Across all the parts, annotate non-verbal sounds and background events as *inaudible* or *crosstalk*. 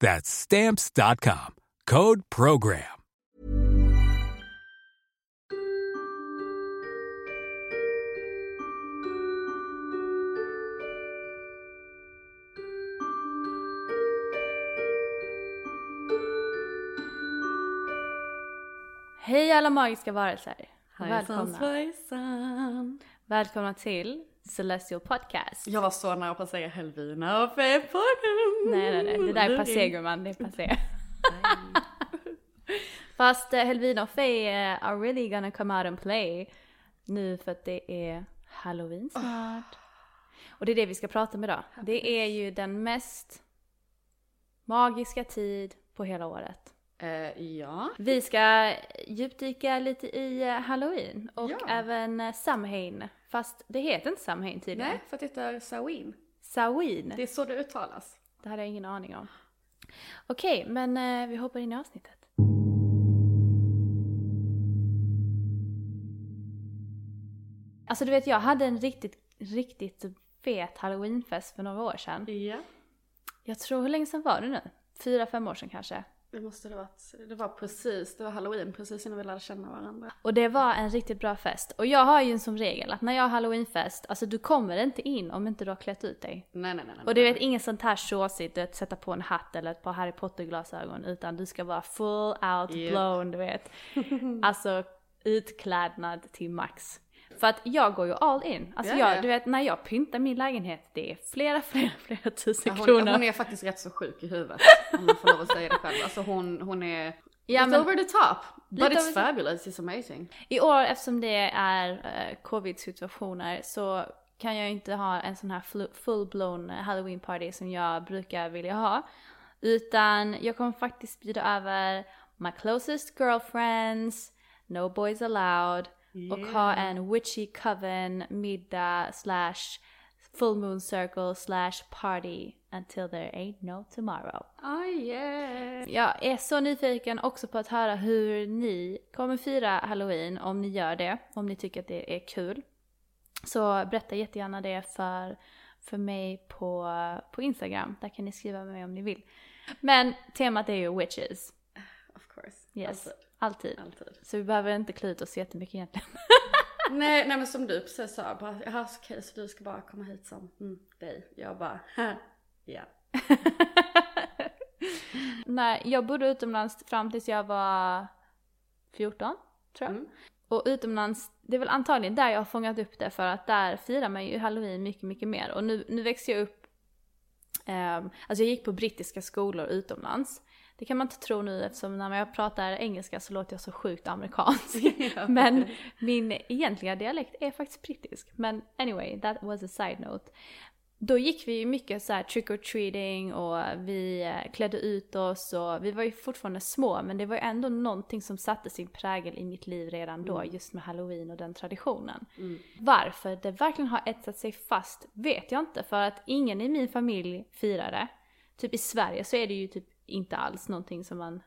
That's Stamps.com. Code PROGRAM. Hej alla magiska varelser! Hejsan Välkomna. Välkomna till Celestial Podcast. Jag var så nära att säga Helvina och Fepodden! Nej nej nej, det där är passé gumman, det är passé. *laughs* Fast uh, Helvina och Faye uh, are really gonna come out and play nu för att det är halloween snart. Och det är det vi ska prata om idag. Det är ju den mest magiska tid på hela året. Eh, ja. Vi ska djupdyka lite i eh, halloween och Ja. även eh, Samhain. Fast det heter inte Samhain tydligen. Nej, för att det heter Samhain. Samhain. Det är så det uttalas. Det hade jag ingen aning om. Okej, men eh, vi hoppar in i avsnittet. Alltså du vet, jag hade en riktigt, riktigt fet halloweenfest för några år sedan. Ja. Jag tror, hur länge sedan var det nu? Fyra, fem år sedan kanske. Det måste det varit. Det var precis, det var halloween precis innan vi lärde känna varandra. Och det var en riktigt bra fest. Och jag har ju en som regel att när jag har halloweenfest, alltså du kommer inte in om inte du har klätt ut dig. Nej, nej, nej. nej Och du vet inget sånt här tjåsigt, vet sätta på en hatt eller ett par Harry Potter-glasögon utan du ska vara full out Japp. blown, du vet. *laughs* alltså utklädnad till max. För att jag går ju all in. Alltså Ja, jag, ja. du vet när jag pyntar min lägenhet, det är flera, *laughs* flera, flera tusen Ja, hon, kronor. hon är faktiskt rätt så sjuk i huvudet. Om man får lov att säga det själv. Alltså hon, hon är Ja, lite men- over the top. But it's fabulous, it's amazing. I år eftersom det är eh, covid-situationer så kan jag inte ha en sån här full-blown halloween party som jag brukar vilja ha. Utan jag kommer faktiskt bjuda över my closest girlfriends, no boys allowed och ha en witchy coven middag slash full moon circle slash party until there ain't no tomorrow. Oh yeah. Jag är så nyfiken också på att höra hur ni kommer fira halloween, om ni gör det, om ni tycker att det är kul. Så berätta jättegärna det för, för mig på, på Instagram, där kan ni skriva med mig om ni vill. Men temat är ju witches, Of course. yes, Alltid. Alltid. Alltid. Så vi behöver inte klä ut oss jättemycket egentligen. *laughs* Nej, nej men som du precis sa, bara, jaha okej så du ska bara komma hit som mm, dig. Jag bara, *laughs* ja. *laughs* Nej, jag bodde utomlands fram tills jag var 14, tror jag. Mm. Och utomlands, det är väl antagligen där jag har fångat upp det för att där firar man ju halloween mycket, mycket mer. Och nu, nu växer jag upp, ehm, alltså jag gick på brittiska skolor utomlands. Det kan man inte tro nu eftersom när jag pratar engelska så låter jag så sjukt amerikansk. *laughs* Ja. *laughs* Men min egentliga dialekt är faktiskt brittisk. Men anyway, that was a side note. Då gick vi ju mycket så här trick or treating och vi eh, klädde ut oss och vi var ju fortfarande små men det var ju ändå någonting som satte sin prägel i mitt liv redan då just med halloween och den traditionen. Varför det verkligen har etsat sig fast vet jag inte för att ingen i min familj firar det. Typ i Sverige så är det ju typ inte alls någonting som man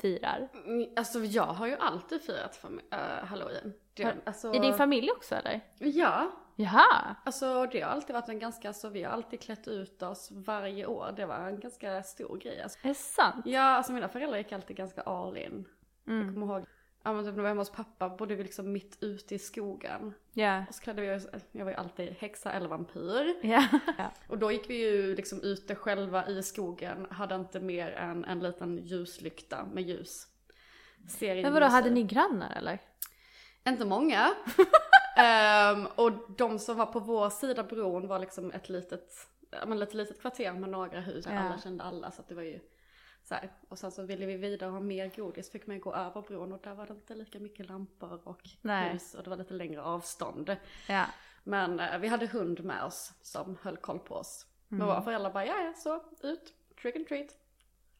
firar. Mm, Alltså jag har ju alltid firat äh, halloween. Det, Har- alltså, I din familj också eller? Ja, Jaha! alltså det har alltid varit en ganska, så vi har alltid klätt ut oss varje år. Det var en ganska stor grej. Alltså, Är det sant? ja, alltså mina föräldrar gick alltid ganska all in. Jag Mm. kommer ihåg, ja men typ när vi var hemma hos pappa bodde vi liksom mitt ute i skogen. Ja. Och så klädde vi oss, jag var ju alltid häxa eller vampyr. Ja. *laughs* Och då gick vi ju liksom ute själva i skogen, hade inte mer än en liten ljuslykta med ljus. Ser in Men vadå, hade ni grannar eller? Inte många. *laughs* Ehm, och de som var på vår sida bron var liksom ett litet, men ett litet kvarter med några hus. Ja. Alla kände alla så att det var ju så här. Och sen så ville vi vidare ha mer godis fick man gå över bron och där var det inte lika mycket lampor och Nej. hus och det var lite längre avstånd. Ja. Men eh, vi hade hund med oss som höll koll på oss. Men Mm. våra föräldrar bara, ja ja så, ut, trick and treat.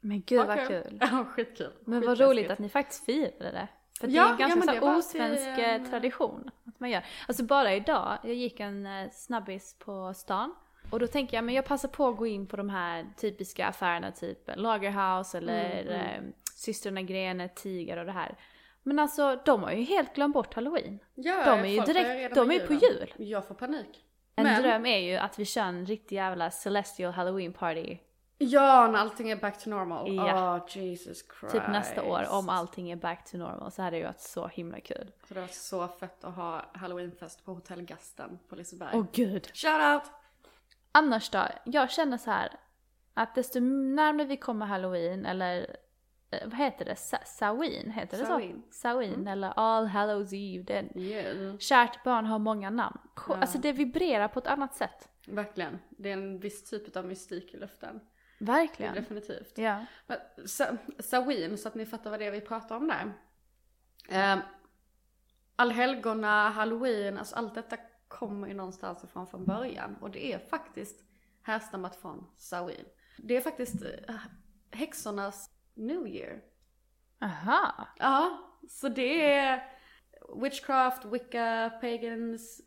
Men gud vad Vad kul. *laughs* Ja, skitkul. Men vad roligt att ni faktiskt firade det. För det Ja, är en ja, ganska men så det osvensk till, eh, tradition. Att man gör. Alltså bara idag, jag gick en eh, snabbis på stan. Och då tänker jag, men jag passar på att gå in på de här typiska affärerna, typ Lagerhouse eller Mm, mm. eh, Systrarna Grene, Tiger och det här. Men alltså, de har ju helt glömt bort halloween. Ja, De är ju direkt- de är ju på jul. Jag får panik. En Men- dröm är ju att vi kör en riktig jävla celestial halloween party. Ja, när allting är back to normal. Ja. Oh, Jesus Christ. Typ nästa år om allting är back to normal så hade det ju varit så himla kul. Så det var så fett att ha halloweenfest på Hotell Gasten på Liseberg. Åh gud. Shout out! Annars då, jag känner så här att desto närmare vi kommer halloween eller eh, vad heter det? Sa- Samhain? Heter det Samhain. så? Samhain eller All Hallows Eve. Det, Yeah. kärt barn har många namn. Ja. Alltså det vibrerar på ett annat sätt. Verkligen. Det är en viss typ av mystik i luften. Verkligen. Definitivt. Ja. Men Sa- Samhain, så att ni fattar vad det är vi pratar om där. Um, Allhelgona, halloween, alltså allt detta kommer ju någonstans ifrån från början. Och det är faktiskt härstammat från Samhain. Det är faktiskt eh, häxornas New Year. Aha. Ja, så det är witchcraft, wicca, pagans,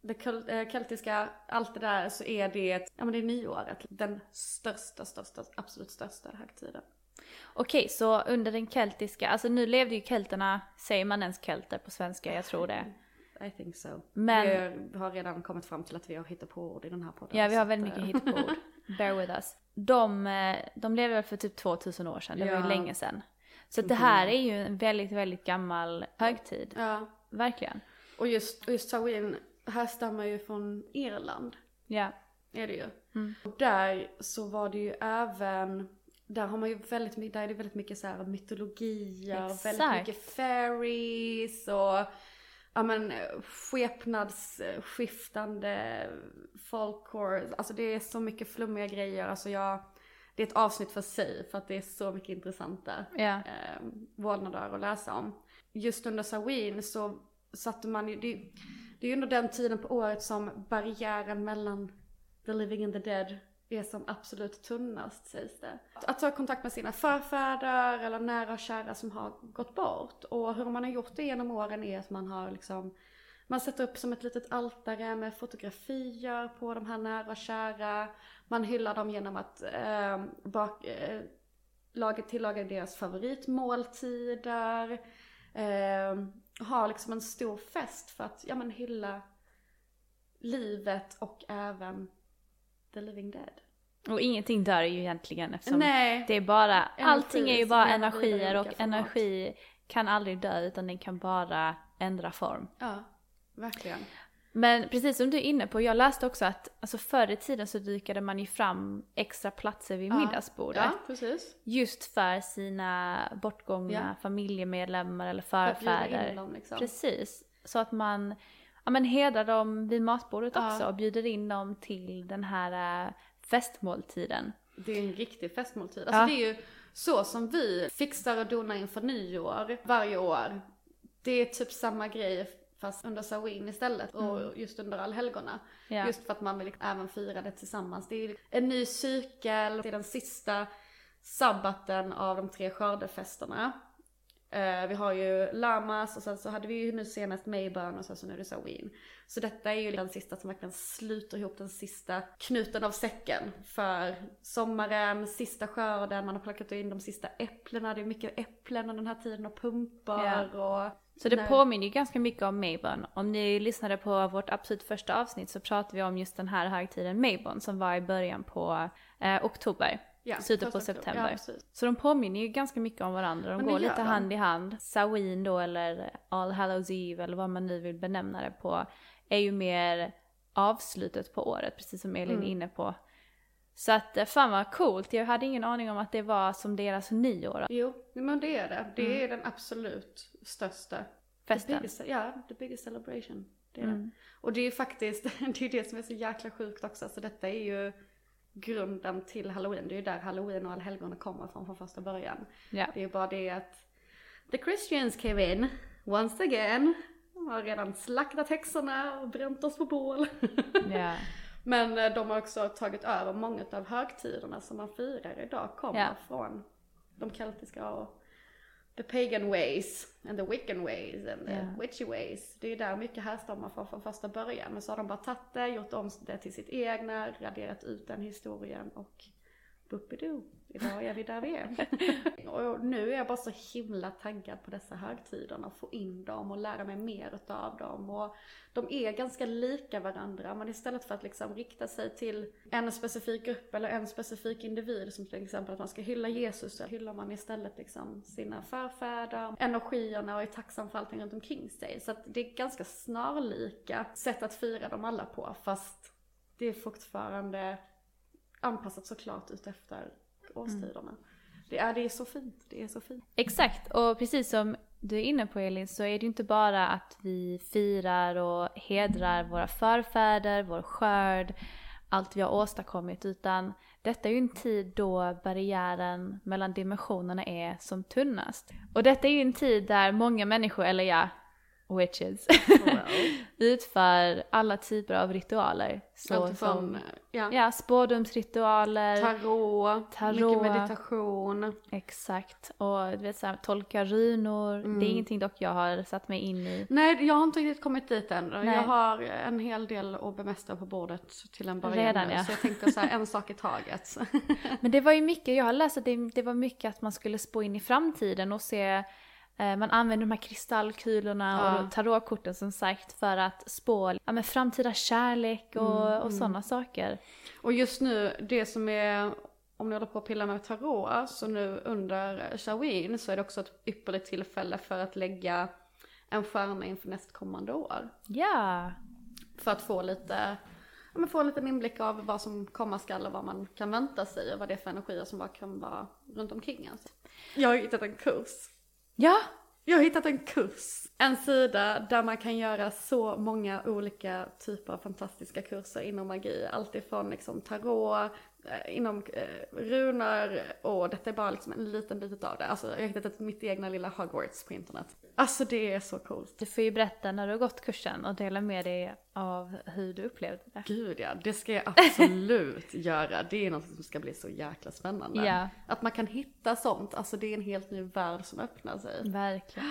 det eh, keltiska, allt det där så är det, ja men det är nyåret. Den största, största, absolut största högtiden. Okej, så under den keltiska, alltså nu levde ju kelterna, säger man ens kelter på svenska? Jag tror det. I think so. Men- Vi har redan kommit fram till att vi har hittat på ord i den här podden. Ja, vi har väldigt mycket eh, hittepåord. *laughs* Bear with us. De, eh, de levde väl för typ 2000 år sedan, det var Ja. ju länge sedan. Så det här är ju en väldigt, väldigt gammal högtid. Ja, Verkligen. och just, och just Samhain härstammar ju från Irland. Ja. Är det ju. Mm. Och där så var det ju även, där har man ju väldigt mycket, där är det väldigt mycket så mytologier, väldigt mycket fairies och ja men skepnadsskiftande folklore, alltså det är så mycket flummiga grejer, alltså jag, det är ett avsnitt för sig för att det är så mycket intressanta Ja. eh, vålnader att läsa om. Just under Samhain så satte man ju, det, det är ju under den tiden på året som barriären mellan the living and the dead är som absolut tunnast sägs det. Att ta kontakt med sina förfäder eller nära och kära som har gått bort. Och hur man har gjort det genom åren är att man har liksom man sätter upp som ett litet altare med fotografier på de här nära och kära. Man hyllar dem genom att eh, bak, eh, laga, tillaga deras favoritmåltider. Eh, ha liksom en stor fest för att ja, men hylla livet och även the living dead. Och ingenting dör ju egentligen eftersom Nej, det är bara, allting är ju bara energier och energi kan aldrig dö utan den kan bara ändra form. ja, verkligen. Men precis som du är inne på, jag läste också att alltså förr i tiden så dykade man ju fram extra platser vid Ja. middagsbordet. Ja, precis. Just för sina bortgångna Ja. familjemedlemmar eller För att bjuda förfäder. in dem liksom. Precis. Så att man ja, men hedrar dem vid matbordet Ja. också och bjuder in dem till den här äh, festmåltiden. Det är en riktig festmåltid. Alltså Ja. det är ju, så som vi fixar och donar inför nyår varje år, det är typ samma grej fast under Samhain istället och just under allhelgona. Ja. Just för att man vill även fira det tillsammans. Det är en ny cykel, det är den sista sabbaten av de tre skördefesterna. Eh, vi har ju Lamas och sen så hade vi ju nu senast Mayburn och sen så nu är det Samhain. Så detta är ju den sista som verkligen sluter ihop den sista knuten av säcken för sommaren, sista skörden, man har plockat in de sista äpplena, det är mycket äpplen under den här tiden och pumpar och Så det Nej. påminner ju ganska mycket om Mayborn. Om ni lyssnade på vårt absolut första avsnitt så pratade vi om just den här högtiden Mayborn som var i början på eh, oktober. Ja, slutet på september. Ja, så de påminner ju ganska mycket om varandra. De går lite de. hand i hand. Samhain då eller All Hallows Eve eller vad man nu vill benämna det på är ju mer avslutet på året, precis som Elin Mm. är inne på. Så att eh, fan vad coolt, jag hade ingen aning om att det var som deras nyår, Jo, men det är det. Det är den absolut största. The festen. biggest, ja, the biggest celebration. Det är Mm. det. Och det är ju faktiskt, *laughs* det är det som är så jäkla sjukt också. Så detta är ju grunden till halloween. Det är ju där halloween och allhelgona kommer från från första början. Ja. Det är ju bara det att the Christians came in once again. De har redan slaktat häxorna och bränt oss på bål. *laughs* ja. Men eh, de har också tagit över många av högtiderna som man firar idag kommer Ja. från de keltiska och the pagan ways and the wiccan ways and the Ja. witchy ways. Det är där mycket härstammar från från första början. Men så har de bara tagit det, gjort om det till sitt egna, raderat ut den historien och Boopidoo, idag är vi där vi är. *laughs* och nu är jag bara så himla taggad på dessa högtiderna och få in dem och lära mig mer utav dem. Och de är ganska lika varandra, men istället för att liksom rikta sig till en specifik grupp eller en specifik individ, som till exempel att man ska hylla Jesus, så hyllar man istället liksom sina förfäder, energierna och är tacksam för allting runt omkring sig. Så att det är ganska snarlika sätt att fira dem alla på, fast det är fortfarande anpassat såklart ut årstiderna. Mm. Det, är, det är så fint, det är så fint. Exakt, och precis som du är inne på Elin så är det ju inte bara att vi firar och hedrar våra förfäder, vår skörd, allt vi har åstadkommit utan detta är ju en tid då barriären mellan dimensionerna är som tunnast. Och detta är ju en tid där många människor, eller ja, witches, *laughs* utför alla typer av ritualer. Så Allt från som ja, ja, spårdomsritualer, tarot, Tarot. mycket meditation. Exakt. Och du vet såhär, tolka runor. Mm. Det är ingenting dock jag har satt mig in i. Nej, jag har inte riktigt kommit dit än. Nej. Jag har en hel del att bemästra på bordet till en början Redan, nu, ja. Så jag tänker så här, *laughs* en sak i taget. Men det var ju mycket, jag har läst att det, det var mycket att man skulle spå in i framtiden och se man använder de här kristallkulorna Ja. och tarotkorten som sagt för att spå ja, men framtida kärlek och, Mm, och sådana saker. Och just nu, det som är, om ni håller på att pilla med tarot, så nu under Shawin så är det också ett ypperligt tillfälle för att lägga en stjärna inför nästkommande år. Ja, För att få lite, ja, men få en liten inblick av vad som komma skall och vad man kan vänta sig och vad det är för energier som bara kan vara runt omkring en. Jag har hittat en kurs. Ja, Jag har hittat en kurs. En sida där man kan göra så många olika typer av fantastiska kurser inom magi. Allt ifrån liksom tarot, inom eh, runor och detta är bara liksom en liten bit av det. Alltså jag har hittat mitt egna lilla Hogwarts på internet. Alltså det är så coolt. du får ju berätta när du har gått kursen och dela med dig av hur du upplevde det. Gud ja, det ska jag absolut *laughs* göra. Det är något som ska bli så jäkla spännande. Ja. Att man kan hitta sånt, alltså det är en helt ny värld som öppnar sig. Verkligen.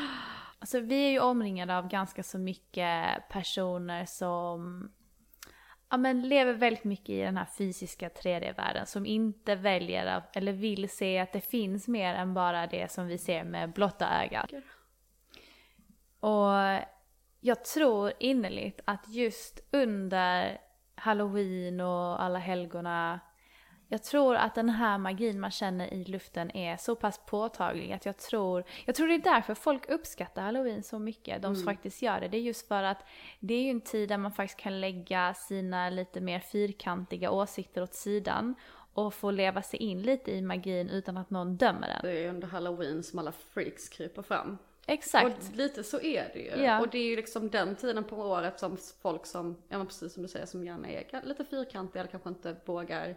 Alltså vi är ju omringade av ganska så mycket personer som ja, men lever väldigt mycket i den här fysiska 3D-världen. Som inte väljer att, eller vill se att det finns mer än bara det som vi ser med blotta ögat. Och jag tror innerligt att just under halloween och alla helgona jag tror att den här magin man känner i luften är så pass påtaglig att jag tror, jag tror det är därför folk uppskattar halloween så mycket, de som faktiskt gör det. Det är just för att det är ju en tid där man faktiskt kan lägga sina lite mer fyrkantiga åsikter åt sidan och få leva sig in lite i magin utan att någon dömer en. Det är under halloween som alla freaks kryper fram. Exakt. Och lite så är det ju. Ja. Och det är ju liksom den tiden på året som folk som, ja men precis som du säger, som gärna är lite fyrkantiga eller kanske inte vågar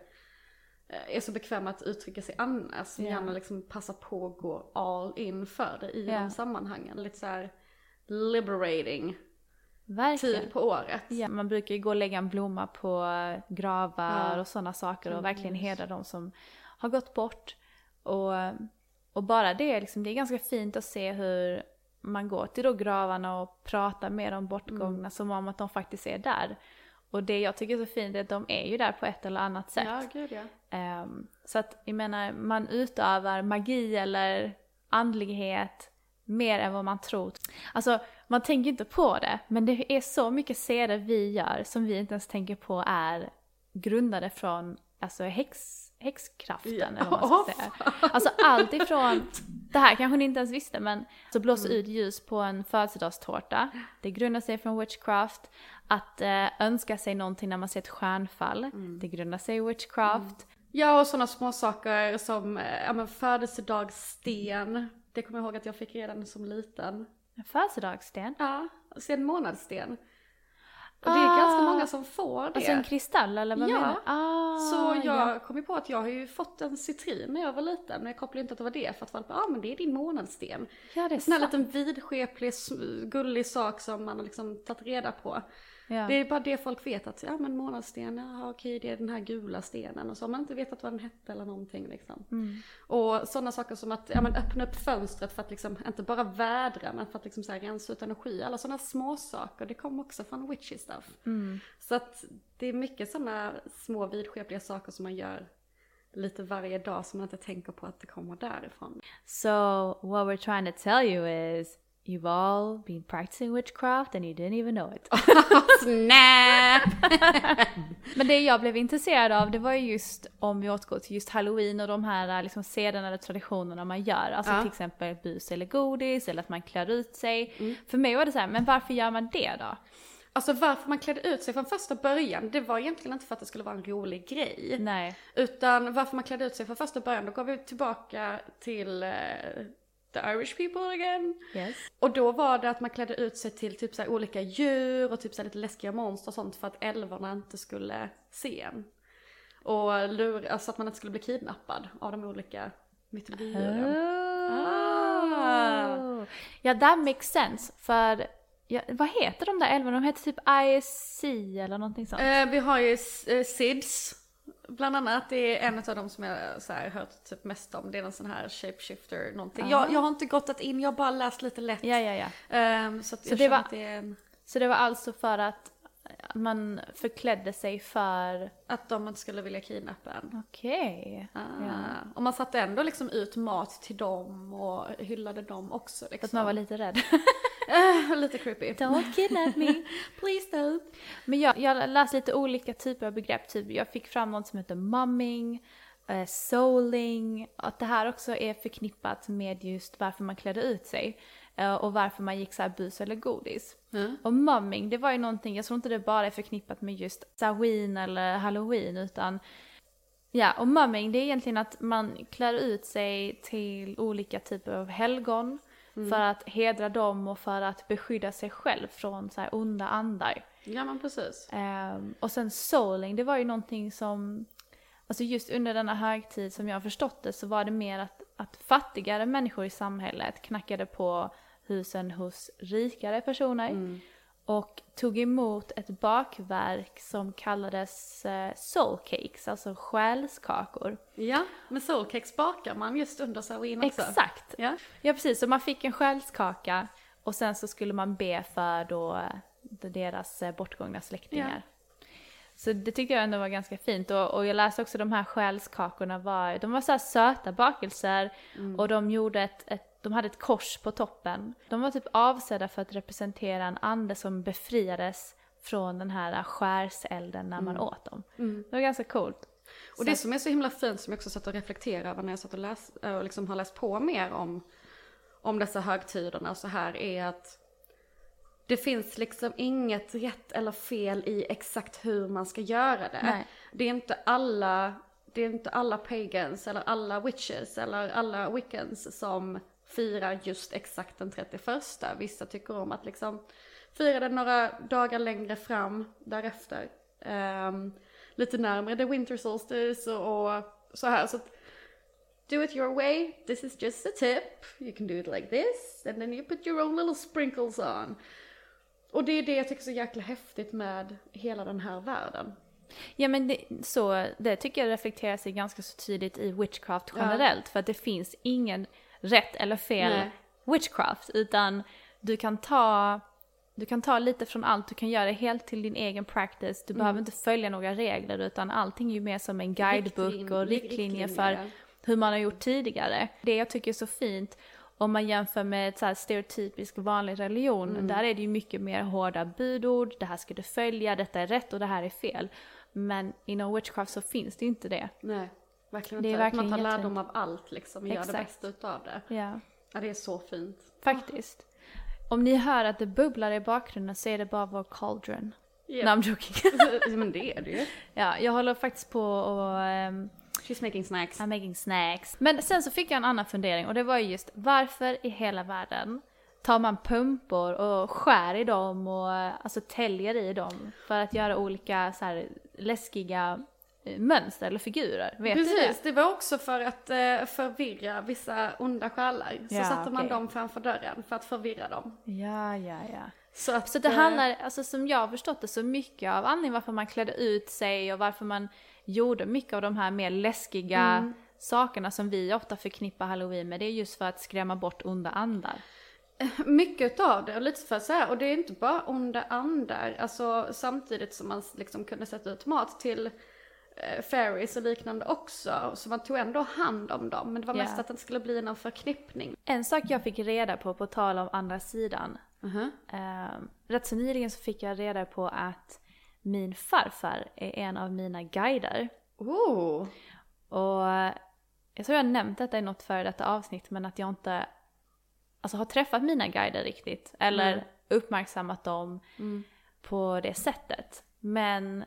är så bekväma att uttrycka sig annars. Som Ja. gärna liksom passar på att gå all in för det i Ja. de sammanhangen. Lite så här liberating Verkligen. tid på året. Ja, man brukar ju gå och lägga en blomma på eh, gravar Ja. och sådana saker och verkligen hedra de som har gått bort. Och, och bara det, liksom, det är ganska fint att se hur man går till då gravarna och pratar med de bortgångna Mm. som om att de faktiskt är där. Och det jag tycker är så fint är att de är ju där på ett eller annat sätt. Ja, gud ja. Ehm, så att jag menar, man utövar magi eller andlighet mer än vad man tror. Alltså, man tänker inte på det, men det är så mycket seder vi gör som vi inte ens tänker på är grundade från alltså häx, häxkraften Ja. eller vad man ska säga. Alltså allt ifrån, det här kanske ni inte ens visste men, så blåsa Mm. ut ljus på en födelsedagstårta. Det grundar sig från witchcraft. Att eh, önska sig någonting när man ser ett stjärnfall. Mm. Det grundar sig i witchcraft. Ja, och sådana små saker som eh, ja, men födelsedagssten. Det kommer jag ihåg att jag fick redan som liten. En födelsedagssten. Ja, alltså en månadssten. Och det är ganska Ah. många som får det. Alltså en kristall eller vad Ja. menar du? Ah, Så jag ja. kom ju på att jag har ju fått en citrin när jag var liten. Men jag kopplade inte att det var det för att folk bara, ah, men det är din månadssten. Ja, det är En sån här liten vidskeplig, gullig sak som man har liksom tagit reda på. Ja. Det är bara det folk vet att, ja men månadssten, ja okej det är den här gula stenen och så har man inte vetat vad den hette eller någonting liksom. Mm. Och sådana saker som att, ja men öppna upp fönstret för att liksom, inte bara vädra men för att liksom så här rensa ut energi. Alla sådana små saker det kommer också från witchy stuff. Mm. Så att det är mycket sådana små vidskepliga saker som man gör lite varje dag som man inte tänker på att det kommer därifrån. So what we're trying to tell you is you've all been practicing witchcraft and you didn't even know it. *laughs* Snap! *laughs* Men det jag blev intresserad av det var ju just om vi återgår till just halloween och de här liksom sederna eller traditionerna man gör. Alltså Ja. till exempel bus eller godis eller att man klär ut sig. Mm. För mig var det så här, men varför gör man det då? Alltså varför man klädde ut sig från första början, det var egentligen inte för att det skulle vara en rolig grej. Nej. Utan varför man klädde ut sig från första början, då går vi tillbaka till eh, the Irish people again. Yes. Och då var det att man klädde ut sig till typ så olika djur och typ så lite läskiga monster och sånt för att älvorna inte skulle se en. Och lur, alltså att man inte skulle bli kidnappad av de olika mytologidjuren. Oh. Ja, that makes sense. För, ja, vad heter de där älvorna? De heter typ ISC eller någonting sånt. Eh, vi har ju eh, SIDS, bland annat. Det är en av dem som jag så här, hört typ mest om. Det är en sån här shapeshifter någonting. Jag, jag har inte gått in, jag har bara läst lite lätt. Ja, ja, ja. Ehm, så Så det var- det en, Så det var alltså för att man förklädde sig för... att de inte skulle vilja kidnappa en. Okej. Ah. Ja. Och man satte ändå liksom ut mat till dem och hyllade dem också. Så Liksom. att man var lite rädd. *laughs* Eh, lite creepy. Don't kidnap me. Please don't. Men jag, jag läste lite olika typer av begrepp. Typ jag fick fram något som heter mumming, eh, souling. Att det här också är förknippat med just varför man klädde ut sig. eh, och varför man gick så här bus eller godis. Mm. Och mumming, det var ju någonting, jag tror inte det bara är förknippat med just Halloween eller halloween utan Ja, och mumming det är egentligen att man klär ut sig till olika typer av helgon för att hedra dem och för att beskydda sig själv från så här onda andar. Ja men precis. Ehm, och sen souling, det var ju någonting som, alltså just under denna högtid som jag har förstått det så var det mer att, att fattigare människor i samhället knackade på husen hos rikare personer och tog emot ett bakverk som kallades eh, soul cakes, alltså själskakor. Ja, men soulcakes bakar man just under halloween också. Exakt! Ja. Ja precis, så man fick en själskaka och sen så skulle man be för då eh, deras eh, bortgångna släktingar. Så det tyckte jag ändå var ganska fint och, och jag läste också de här själskakorna var, de var så här söta bakelser och de gjorde ett, ett, de hade ett kors på toppen. De var typ avsedda för att representera en ande som befriades från den här skärselden när man åt dem. Det var ganska coolt. Och det som är så himla fint som jag också satt och reflekterade över när jag satt och, läs, och liksom har läst på mer om, om dessa högtiderna så här är att det finns liksom inget rätt eller fel i exakt hur man ska göra det. Nej. Det är inte alla, det är inte alla pagans eller alla witches eller alla wiccans som firar just exakt den 31. Vissa tycker om att liksom fira den några dagar längre fram därefter. Ehm, lite närmare the winter solstice och, så här så att do it your way, this is just a tip, you can do it like this and then you put your own little sprinkles on. Och det är det jag tycker är så jäkla häftigt med hela den här världen. Ja men det, så, det tycker jag reflekterar sig ganska så tydligt i witchcraft generellt. För att det finns ingen rätt eller fel Nej. witchcraft. Utan du kan ta du kan ta lite från allt, du kan göra det helt till din egen practice. Du behöver inte följa några regler utan allting är ju mer som en guidebook Riktrin- och riktlinjer för hur man har gjort tidigare. Det jag tycker är så fint om man jämför med så här stereotypisk vanlig religion, där är det ju mycket mer hårda budord, det här ska du följa, detta är rätt och det här är fel. Men inom witchcraft så finns det ju inte det. Nej, verkligen Det är inte. Att verkligen man tar lärdom av allt liksom och gör det Exakt. bästa utav det. Ja, Ja, det är så fint. faktiskt. Om ni hör att det bubblar i bakgrunden så är det bara vår cauldron. Ja. No, I'm joking. *laughs* Men det är det ju. ja, jag håller faktiskt på och um, She's making snacks. I'm making snacks. Men sen så fick jag en annan fundering och det var ju just varför i hela världen tar man pumpor och skär i dem och alltså täljer i dem för att göra olika så här läskiga mönster eller figurer? Vet du Precis, det? det var också för att eh, förvirra vissa onda själar. Så Ja, satte man dem framför dörren för att förvirra dem. Ja, ja, ja. Så, att, Så det eh, handlar, alltså som jag har förstått det, så mycket av anledningen varför man klädde ut sig och varför man gjorde mycket av de här mer läskiga Mm. sakerna som vi ofta förknippar halloween med, det är just för att skrämma bort onda andar. Mycket av det, och lite för så här, och det är inte bara onda andar, alltså samtidigt som man liksom kunde sätta ut mat till eh, fairies och liknande också, så man tog ändå hand om dem, men det var Ja. mest att det inte skulle bli någon förknippning. En sak jag fick reda på, på tal om andra sidan, Mhm. eh, rätt så nyligen så fick jag reda på att min farfar är en av mina guider. Oh! Och jag tror jag har nämnt detta i något före detta avsnitt men att jag inte alltså, har träffat mina guider riktigt. Eller Mm. uppmärksammat dem på det sättet. Men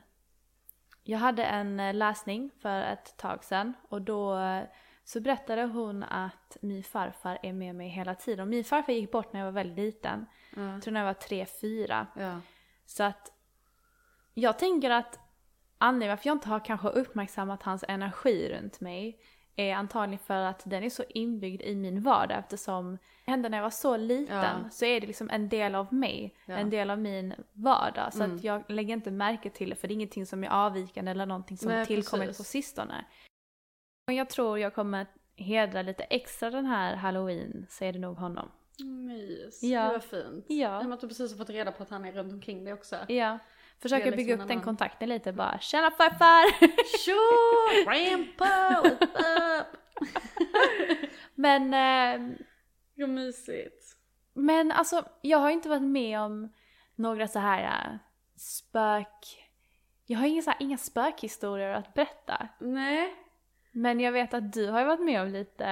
jag hade en eh, läsning för ett tag sedan och då eh, så berättade hon att min farfar är med mig hela tiden. Och min farfar gick bort när jag var väldigt liten. Ja. Jag tror när jag var tre, fyra. Ja. Så att jag tänker att anledningen varför jag inte har kanske uppmärksammat hans energi runt mig är antagligen för att den är så inbyggd i min vardag eftersom hände när jag var så liten Ja. så är det liksom en del av mig, Ja. Mm. en del av min vardag. Så att jag lägger inte märke till det för det är ingenting som är avvikande eller någonting som Nej, tillkommit precis. på sistone. Och jag tror jag kommer hedra lite extra den här halloween är det nog honom. Mys. Ja. Det var fint. Ja. I och med att du precis har fått reda på att han är runt omkring dig också. Ja, Det är bygga liksom upp en den annan- kontakten lite bara. Tjena farfar! Tjo! Grandpa, what's up? Men, eh, Vad mysigt. men alltså jag har inte varit med om några så här eh, spök... Jag har inga, så här, inga spökhistorier att berätta. Nej, Men jag vet att du har ju varit med om lite...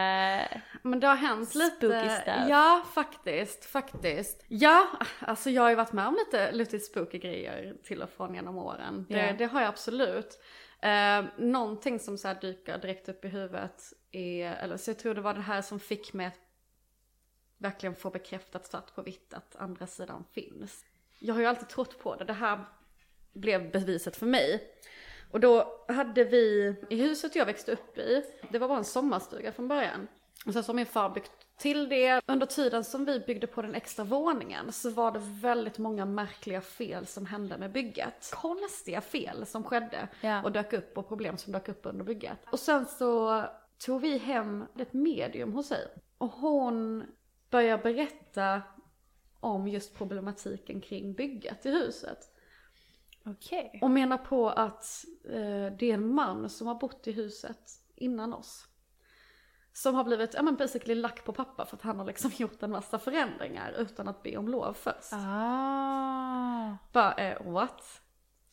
men det har hänt lite. Spooky stuff. Ja, faktiskt, faktiskt. Ja, alltså jag har ju varit med om lite, lite spooky grejer till och från genom åren. Det, Ja. det har jag absolut. Eh, någonting som så här dyker direkt upp i huvudet är, eller så jag tror det var det här som fick mig att verkligen få bekräftat svart på vitt att andra sidan finns. Jag har ju alltid trott på det, det här blev beviset för mig. Och då hade vi, i huset jag växte upp i, det var bara en sommarstuga från början. Och sen så har min far byggt till det. Under tiden som vi byggde på den extra våningen så var det väldigt många märkliga fel som hände med bygget. Konstiga fel som skedde Ja. och dök upp och problem som dök upp under bygget. Och sen så tog vi hem ett medium hos sig. Och hon började berätta om just problematiken kring bygget i huset. Okej. Och menar på att eh, det är en man som har bott i huset innan oss. Som har blivit, ja men basically lack på pappa för att han har liksom *laughs* gjort en massa förändringar utan att be om lov först. Ah. Bara, eh, what?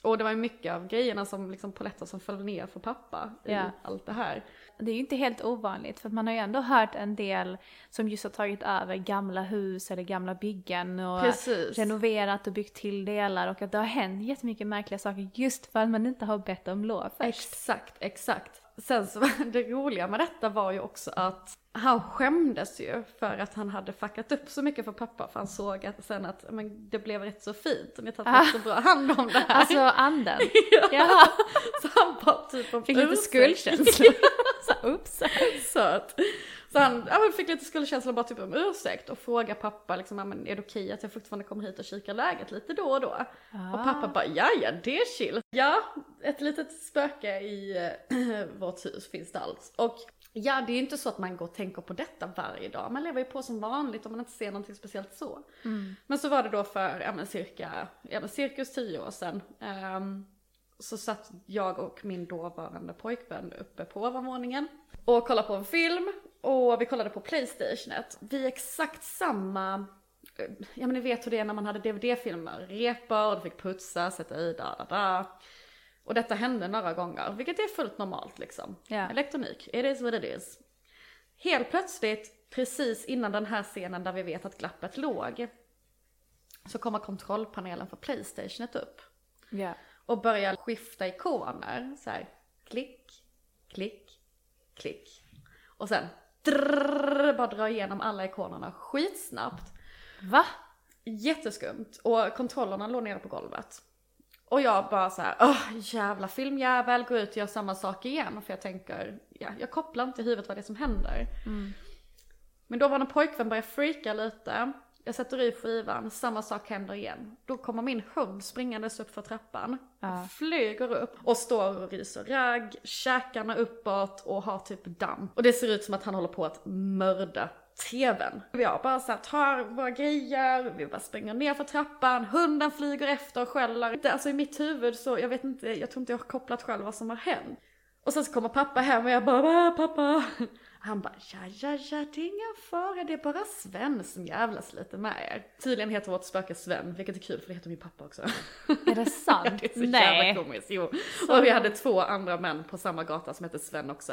Och det var ju mycket av grejerna som liksom polletter som föll ner för pappa i allt det här. Det är ju inte helt ovanligt för man har ju ändå hört en del som just har tagit över gamla hus eller gamla byggen och Precis. renoverat och byggt till delar och att det har hänt jättemycket märkliga saker just för att man inte har bett om lov först. Exakt, exakt. Sen så *laughs* det roliga med detta var ju också att han skämdes ju för att han hade fuckat upp så mycket för pappa för han såg att sen att men, det blev rätt så fint och ni har tagit rätt så bra hand om det här. Alltså anden. *laughs* ja. Jaha. Så han bara typ om Fick lite ursäkt. *laughs* skuldkänslor. Oops. Söt. Så han ja, fick lite skuldkänsla och bara typ om ursäkt och fråga pappa liksom, ja, men är det okej att jag fortfarande kommer hit och kikar läget lite då och då? Och pappa bara, ja ja det är chill. Ja, ett litet spöke i äh, *clears throat* vårt hus finns det alls. Och ja, det är ju inte så att man går och tänker på detta varje dag. Man lever ju på som vanligt om man inte ser någonting speciellt så. Men så var det då för, ja men cirka, ja men cirkus tio år sedan. Ehm, så satt jag och min dåvarande pojkvän uppe på ovanvåningen och kollade på en film och vi kollade på Playstationet. Vi är exakt samma, eh, ja men ni vet hur det är när man hade DVD-filmer, repor, du fick putsa, sätta i, da da da. Och detta hände några gånger, vilket är fullt normalt liksom. Ja. Elektronik, it is what it is. Helt plötsligt, precis innan den här scenen där vi vet att glappet låg, så kommer kontrollpanelen för Playstationet upp Ja. Och börjar skifta ikoner. Så här, klick, klick, klick. Och sen drrrr, bara dra igenom alla ikonerna skitsnabbt. Va? Jätteskumt. Och kontrollerna låg nere på golvet. Och jag bara så här, åh jävla filmjävel, går ut och gör samma sak igen. För jag tänker, ja, jag kopplar inte i huvudet vad det är som händer. Men då var en pojkvän börjar freaka lite. Jag sätter i skivan, samma sak händer igen. Då kommer min hund springandes upp för trappan. Ja. Flyger upp och står och ryser ragg, käkarna uppåt och har typ damm. Och det ser ut som att han håller på att mörda tvn. Jag bara så här, tar våra grejer, vi bara springer ner för trappan, hunden flyger efter och skäller. Alltså i mitt huvud så, jag vet inte, jag tror inte jag har kopplat själv vad som har hänt. Och sen så kommer pappa hem och jag bara, "Va, pappa? Han bara, ja, ja, ja, det är ingen fara, det är bara Sven som jävlas lite med er. Tydligen heter vårt spöke Sven, vilket är kul för det heter min pappa också. Är det sant? *laughs* det är så Nej. jävla komiskt, jo. Och vi hade två andra män på samma gata som hette Sven också.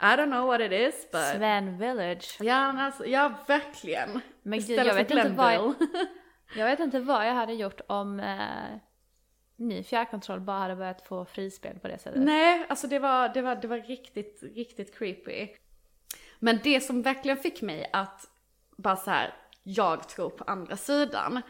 I don't know what it is, but... Sven Village. Ja, alltså, ja verkligen. Men gud, jag vet, inte vad jag, jag vet inte vad jag hade gjort om eh, ny fjärrkontroll bara hade börjat få frispel på det sättet. Nej, alltså det var, det var, det var riktigt, riktigt creepy. Men det som verkligen fick mig att bara så här, jag tror på andra sidan.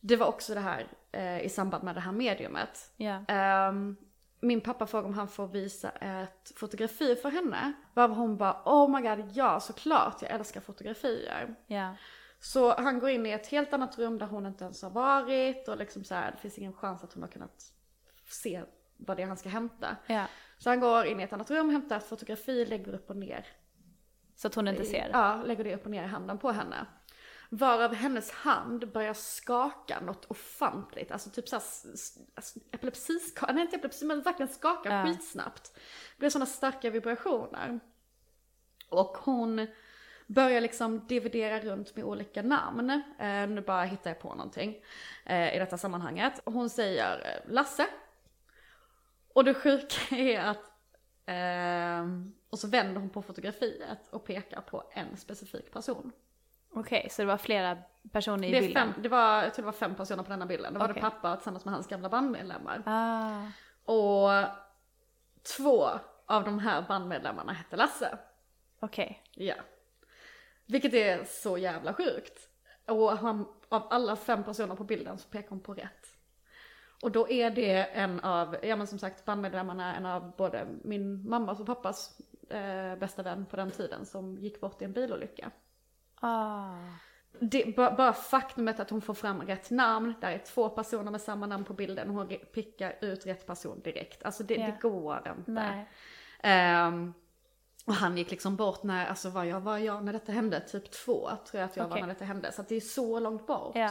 Det var också det här eh, i samband med det här mediumet. Ja. Ehm, min pappa frågade om han får visa ett fotografi för henne. Varför hon bara, oh my god, ja såklart, jag älskar fotografier. Ja. Så han går in i ett helt annat rum där hon inte ens har varit och liksom så här, det finns ingen chans att hon har kunnat se vad det är han ska hämta. ja. Så han går in i ett annat rum, hämtar ett fotografi, lägger upp och ner. Så att hon inte ser. Ja, lägger det upp och ner i handen på henne. Varav hennes hand börjar skaka något ofantligt. Alltså typ såhär alltså, epilepsiskaka, nej inte epilepsi men verkligen skaka Ja. skitsnabbt. Det blir sådana starka vibrationer. Och hon börjar liksom dividera runt med olika namn. Eh, nu bara hittar jag på någonting eh, i detta sammanhanget. Hon säger eh, Lasse. Och det sjuka *laughs* är att Ehm, och så vänder hon på fotografiet och pekar på en specifik person. Okej, så det var flera personer i Det, bilden? fem, det var, jag tror det var fem personer på denna bilden. Då var Okej. det pappa tillsammans med hans gamla bandmedlemmar. Ah. Och två av de här bandmedlemmarna hette Lasse. Okej. Ja. Vilket är så jävla sjukt. Och han, av alla fem personer på bilden så pekar hon på rätt. Och då är det en av, ja men som sagt bandmedlemmarna, en av både min mammas och pappas eh, bästa vän på den tiden som gick bort i en bilolycka. Ah. Det, bara, faktumet att hon får fram rätt namn, där är två personer med samma namn på bilden, hon pickar ut rätt person direkt. Alltså det, Ja. det går inte. Nej. Och han gick liksom bort när, alltså var jag, var jag när detta hände? Typ två tror jag att jag var Okej. när detta hände. Så att det är så långt bort. Ja.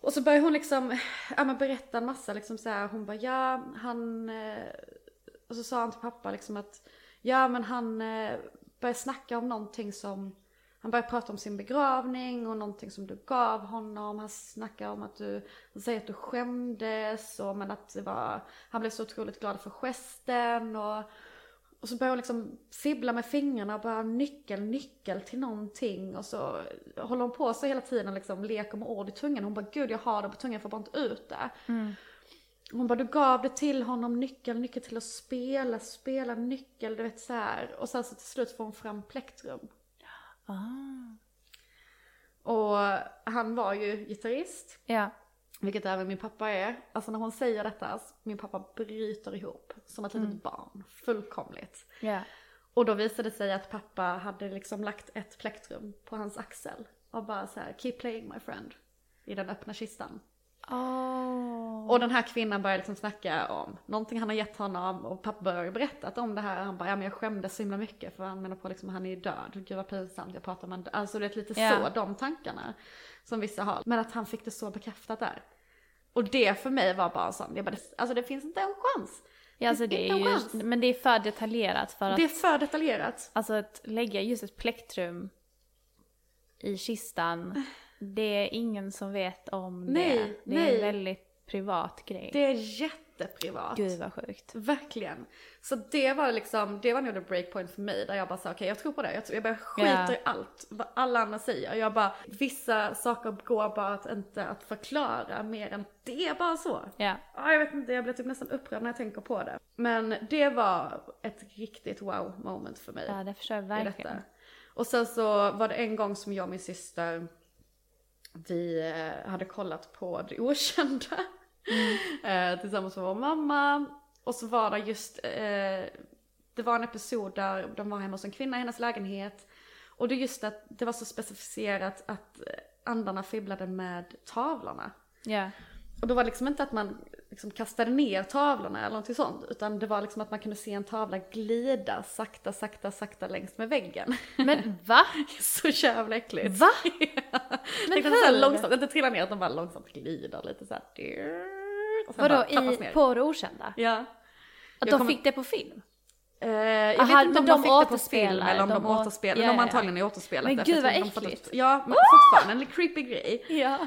Och så börjar hon liksom, ja men berätta en massa liksom så här. hon bara ja han, eh, och så sa han till pappa liksom att ja men han eh, började snacka om någonting som, han började prata om sin begravning och någonting som du gav honom. Han snackade om att du, han säger att du skämdes och men att det var, han blev så otroligt glad för gesten och och så börjar hon liksom fibbla med fingrarna och bara nyckel, nyckel till någonting. Och så håller hon på så hela tiden liksom leker med ord i tungan. Hon bara gud jag har det på tungan, jag får bara inte ut det. Hon bara du gav det till honom, nyckel, nyckel till att spela, spela nyckel, du vet så här. Och sen så till slut får hon fram plektrum. Ah. Och han var ju gitarrist. Ja. Vilket även min pappa är. Alltså när hon säger detta, alltså, min pappa bryter ihop. Som ett litet barn. Fullkomligt. Ja. Och då visade det sig att pappa hade liksom lagt ett plektrum på hans axel. Och bara så här, keep playing my friend. I den öppna kistan. Oh. Och den här kvinnan började liksom snacka om någonting han har gett honom och pappa började berättat om det här. Han bara, ja men jag skämdes så himla mycket för han menar på liksom, han är ju död. Gud vad pinsamt, jag pratar med en död. Alltså det är lite Ja. så, de tankarna. Som vissa har. Men att han fick det så bekräftat där. Och det för mig var bara sån, jag bara, alltså det finns inte en chans. Ja, alltså det är inte en ju, chans. men det är för detaljerat för att, Det är för detaljerat. alltså att lägga just ett plektrum i kistan, det är ingen som vet om Nej, det. Det är nej. en väldigt privat grej. Det är jätteprivat. Gud vad sjukt. Verkligen. Så det var liksom, det var nog the breakpoint för mig där jag bara sa okej jag tror på det. Jag, jag bara skiter Ja. i allt vad alla andra säger. Jag bara, vissa saker går bara att inte att förklara mer än det är bara så. Ja. Ja, jag vet inte, jag blir typ nästan upprörd när jag tänker på det. Men det var ett riktigt wow moment för mig. Ja, det förstår jag verkligen. Och sen så var det en gång som jag och min syster, vi eh, hade kollat på Det Okända. Eh, tillsammans med vår mamma. Och så var det just, eh, det var en episod där de var hemma hos en kvinna i hennes lägenhet. Och det är just att det var så specificerat att andarna fibblade med tavlorna. Ja. Och då var det liksom inte att man liksom kastade ner tavlorna eller någonting sånt. Utan det var liksom att man kunde se en tavla glida sakta, sakta, sakta längs med väggen. Men va? *laughs* Så jävla äckligt. Va? *laughs* Men det hur? långsamt, inte trilla ner utan bara långsamt glider lite såhär. Vadå, i, på det okända? Ja. Att de kommer- fick det på film? Eh, jag Aha, vet inte om de de fick det på film eller om de, de å- återspelar. Ja, de ja, ja. antagligen är återspelat. Men gud, vad de äckligt. Ja, men fortfarande en creepy grej. Ja.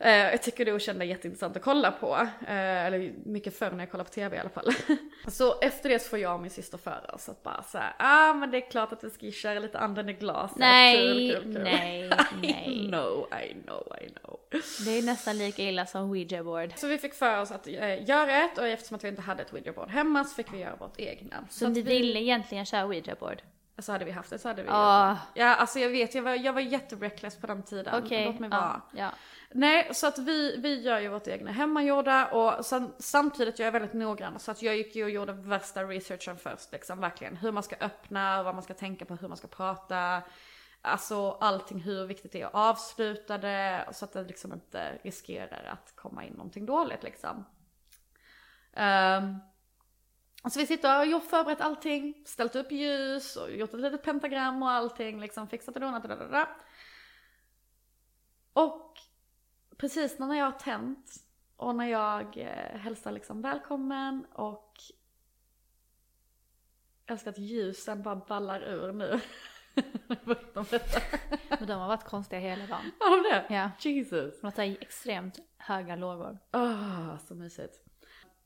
Eh, jag tycker det okända är jätteintressant att kolla på. Eh, eller mycket förr när jag kollade på tv i alla fall. *laughs* så efter det så får jag och min syster för oss att bara såhär, ah men det är klart att vi ska köra lite anden i glaset. Nej, Kul, kul, kul. nej, *laughs* I nej. know, I know, I know. Det är nästan lika illa som ouija board. Så vi fick för oss att eh, göra ett och eftersom att vi inte hade ett ouija board hemma så fick vi göra vårt egna. Så att ni vi, ville egentligen köra ouija board? Så hade vi haft det så hade vi Ah. det. Ja alltså jag vet, jag var, jag var jättereckless på den tiden. Okej. Låt mig vara. Ja, ja. Nej, så att vi, vi gör ju vårt egna hemmagjorda och sen, samtidigt jag är väldigt noggrann så att jag gick ju och gjorde värsta researchen först liksom verkligen. Hur man ska öppna, vad man ska tänka på, hur man ska prata. Alltså allting, hur viktigt det är att avsluta det så att det liksom inte riskerar att komma in någonting dåligt liksom. Um, så vi sitter och gjort förberett allting, ställt upp ljus och gjort ett litet pentagram och allting liksom, fixat och donat och dadada. Och precis när jag har tänt och när jag eh, hälsar liksom välkommen och jag älskar att ljusen bara ballar ur nu. *laughs* Men de har varit konstiga hela dagen. Har de det? Ja. Jesus. De har tagit extremt höga lågor. Åh, så mysigt.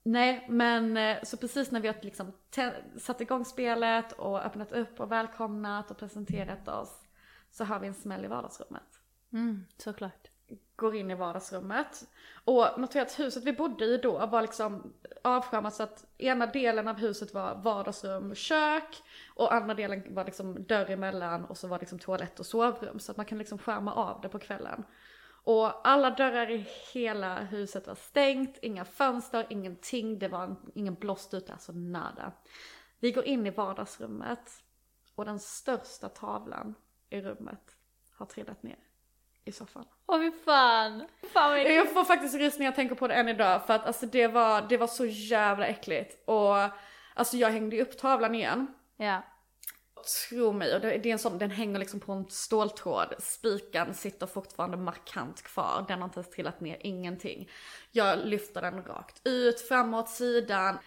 Nej, men eh, så precis när vi har liksom satt igång spelet och öppnat upp och välkomnat och presenterat oss så har vi en smäll i vardagsrummet. Mm, såklart. Går in i vardagsrummet. Och notera att huset vi bodde i då var liksom avskärmat så att ena delen av huset var vardagsrum, kök och andra delen var liksom dörr emellan och så var det liksom toalett och sovrum så att man kan liksom skärma av det på kvällen. Och alla dörrar i hela huset var stängt, inga fönster, ingenting, det var en, ingen blåst ute, alltså nada. Vi går in i vardagsrummet och den största tavlan i rummet har trillat ner i soffan. Åh fy fan! Fan vad. Jag får faktiskt rysningar jag tänker på det än idag för att alltså det var, det var så jävla äckligt. Och alltså jag hängde ju upp tavlan igen. Ja. Tro mig, och det, det är en sån, den hänger liksom på en ståltråd. Spikan sitter fortfarande markant kvar, den har inte ens trillat ner, ingenting. Jag lyfter den rakt ut, framåt, sidan.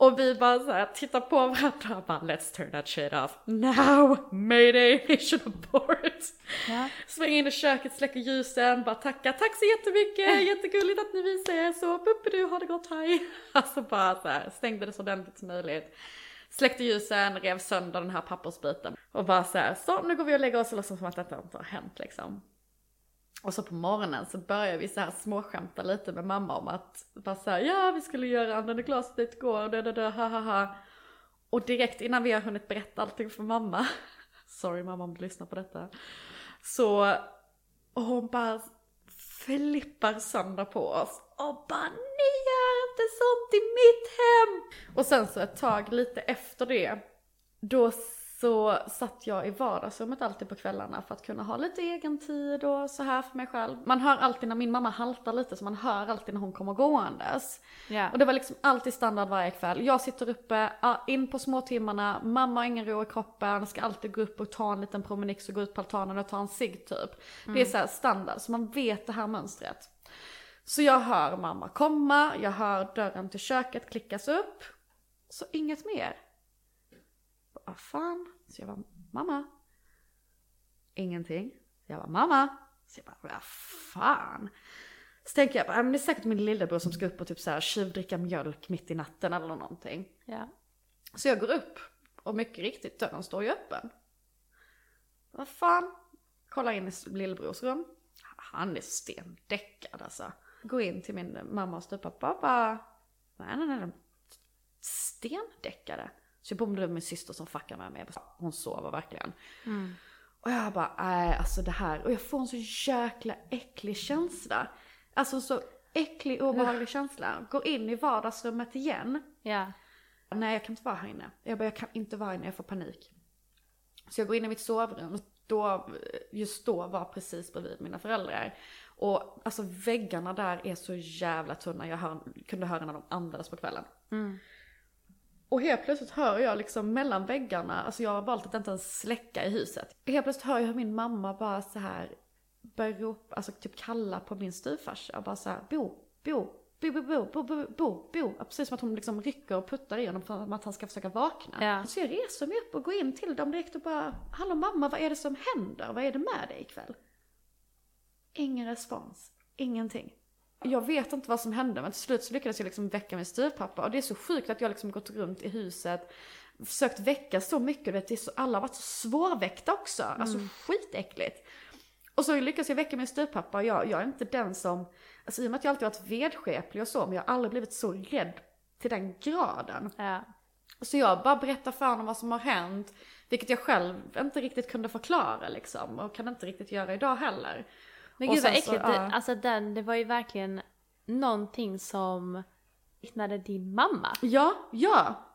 Och vi bara så här tittar på varandra och bara let's turn that shit off now, mayday, *laughs* mission abort. Ja. Svänger in i köket, släcker ljusen, bara tackar, tack så jättemycket, jättegulligt att ni visar er så, du ha det gott, hej. *laughs* Alltså bara så här, stängde det så ordentligt som möjligt. Släckte ljusen, rev sönder den här pappersbiten. Och bara så här, så nu går vi och lägger oss och låtsas som att detta inte har hänt liksom. Och så på morgonen så börjar vi så här småskämta lite med mamma om att bara så här, ja vi skulle göra andra glaset dit igår, da, da, da, ha ha ha. Och direkt innan vi har hunnit berätta allting för mamma, *laughs* sorry mamma om du lyssnar på detta, så och hon bara flippar sönder på oss och bara ni gör inte sånt i mitt hem! Och sen så ett tag lite efter det då så satt jag i vardagsrummet alltid på kvällarna för att kunna ha lite egen tid och så här för mig själv. Man hör alltid när min mamma haltar lite så man hör alltid när hon kommer gåendes. Ja. Och det var liksom alltid standard varje kväll. Jag sitter uppe, in på småtimmarna, mamma har ingen ro i kroppen, ska alltid gå upp och ta en liten promenix och gå ut på altanen och ta en cigg typ. Det är så här standard, så man vet det här mönstret. Så jag hör mamma komma, jag hör dörren till köket klickas upp. Så inget mer. Vad fan? Så jag bara, mamma. Ingenting. Så jag bara, mamma. Så jag bara, vad fan? Så tänker jag, men det är säkert min lillebror som ska upp och typ så här tjuvdricka mjölk mitt i natten eller någonting. Ja. Så jag går upp och mycket riktigt dörren står ju öppen. Vad fan? Kollar in i lillebrors rum. Han är stendäckad alltså. Går in till min mamma och styvpappa och bara, nej nej nej, stendäckade. Så jag bommade med min syster som fuckar med mig. Hon sover verkligen. Och jag bara, nej alltså det här. Och jag får en så jäkla äcklig känsla. Alltså så äcklig obehaglig känsla. Går in i vardagsrummet igen. Ja. Nej jag kan inte vara här inne. Jag bara, jag kan inte vara här inne, jag får panik. Så jag går in i mitt sovrum. Då, just då var precis bredvid mina föräldrar. Och alltså väggarna där är så jävla tunna. Jag hör, kunde höra när de andades på kvällen. Och helt plötsligt hör jag liksom mellan väggarna, alltså jag har valt att inte ens släcka i huset. Helt plötsligt hör jag hur min mamma bara så här börjar ropa, alltså typ kalla på min styvfarsa och bara så här, Bo, Bo, Bo, Bo, Bo, Bo, Bo, Bo, Bo. Precis som att hon liksom rycker och puttar i honom för att han ska försöka vakna. Ja. Så jag reser mig upp och går in till dem direkt och bara, hallå mamma vad är det som händer? Vad är det med dig ikväll? Ingen respons, ingenting. Jag vet inte vad som hände men till slut så lyckades jag liksom väcka min styvpappa och det är så sjukt att jag liksom gått runt i huset försökt väcka så mycket, vet, det är så, alla har varit så svårväckta också, alltså skitäckligt. Och så lyckas jag väcka min styvpappa och jag, jag är inte den som, alltså i och med att jag alltid varit vedskeplig och så, men jag har aldrig blivit så rädd till den graden. Ja. Så jag bara berättar för honom vad som har hänt, vilket jag själv inte riktigt kunde förklara liksom, och kan inte riktigt göra idag heller. Men gud vad så, äckligt. det, ja. Alltså den, det var ju verkligen någonting som liknade din mamma. Ja, ja.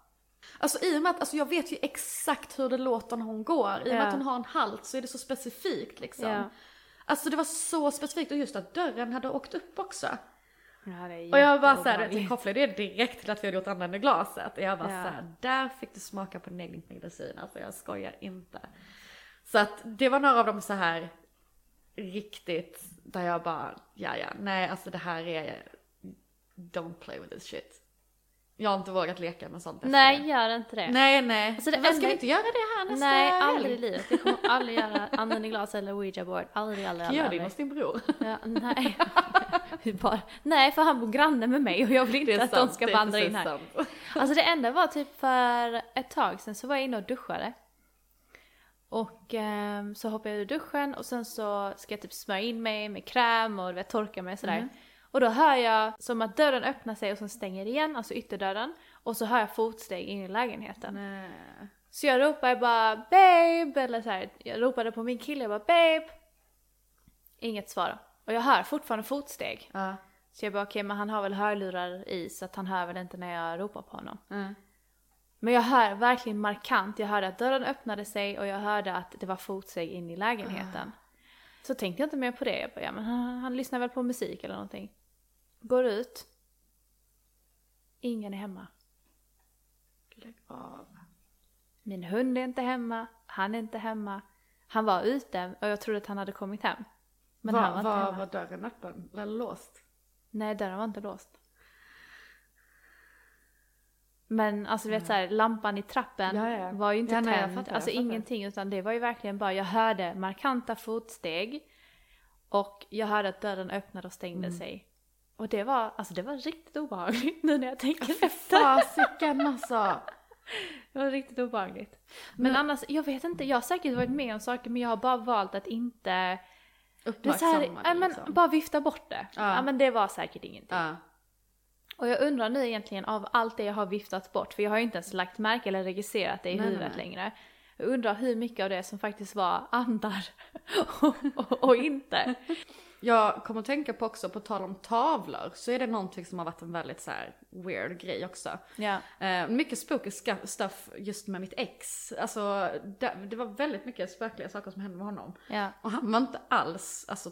Alltså i och med att, alltså jag vet ju exakt hur det låter när hon går. I och med Ja. att hon har en halt så är det så specifikt liksom. Ja. Alltså det var så specifikt och just att dörren hade åkt upp också. Ja, Och jag bara såhär, jag kopplade det direkt till att vi hade gjort andan i glaset. Och jag bara Ja. såhär, där fick du smaka på negligmedicin. Alltså jag skojar inte. Så att det var några av dem så här riktigt, där jag bara, ja ja, nej alltså det här är, don't play with this shit. Jag har inte vågat leka med sånt efter Nej, gör inte det. Nej nej. Alltså, det Men ska vi inte göra det här nästa Nej, helg? aldrig i livet. Jag kommer aldrig göra i glas eller ouija board. Aldrig, aldrig, aldrig. Gör det hos din bror. Ja, nej. *laughs* Bara, nej, för han bor granne med mig och jag vill inte att de ska vandra in här. sant. Alltså det enda var typ för ett tag sedan så var jag inne och duschade. Och ehm, så hoppade jag ur duschen och sen så ska jag typ smörja in mig med kräm och vet, torka mig sådär. Mm. Och då hör jag som att dörren öppnar sig och sen stänger igen, alltså ytterdörren. Och så hör jag fotsteg in i lägenheten. Nej. Så jag ropade bara babe, eller så här, jag ropade på min kille, jag bara babe. Inget svar. Och jag hör fortfarande fotsteg. Ja. Så jag bara okej men han har väl hörlurar i så att han hör väl inte när jag ropar på honom. Mm. Men jag hör verkligen markant, jag hörde att dörren öppnade sig och jag hörde att det var fotsteg in i lägenheten. Så tänkte jag inte mer på det, jag bara ja men han, han lyssnar väl på musik eller någonting. Går ut. Ingen är hemma. Lägg av. Min hund är inte hemma, han är inte hemma. Han var ute och jag trodde att han hade kommit hem. Men var, han var inte var, hemma. var dörren öppen? Eller låst? Nej, dörren var inte låst. Men alltså du vet såhär, lampan i trappen Ja, ja. var ju inte Ja, nej, tänd. fattar, jag alltså fattar. ingenting utan det var ju verkligen bara, jag hörde markanta fotsteg. Och jag hörde att dörren öppnade och stängde Mm. sig. Och det var, alltså det var riktigt obehagligt *laughs* nu när jag tänker efter. Fasiken alltså! *laughs* Det var riktigt obehagligt. Men, annars, jag vet inte, jag har säkert varit med om saker men jag har bara valt att inte det är så Uppmärksamma här, det, ja, men liksom. bara vifta bort det. Ja. Ja. men det var säkert ingenting. Ja. Och jag undrar nu egentligen av allt det jag har viftat bort, för jag har ju inte ens lagt märke eller registrerat det i Nej, huvudet nej, längre. Jag undrar hur mycket av det som faktiskt var andar *laughs* och, och, och inte. jag kommer att tänka på också, på tal om tavlor, så är det någonting som har varit en väldigt så här weird grej också. Ja. Eh, mycket spooky stuff just med mitt ex. Alltså det, det var väldigt mycket spökliga saker som hände med honom. Ja. Och han var inte alls, alltså,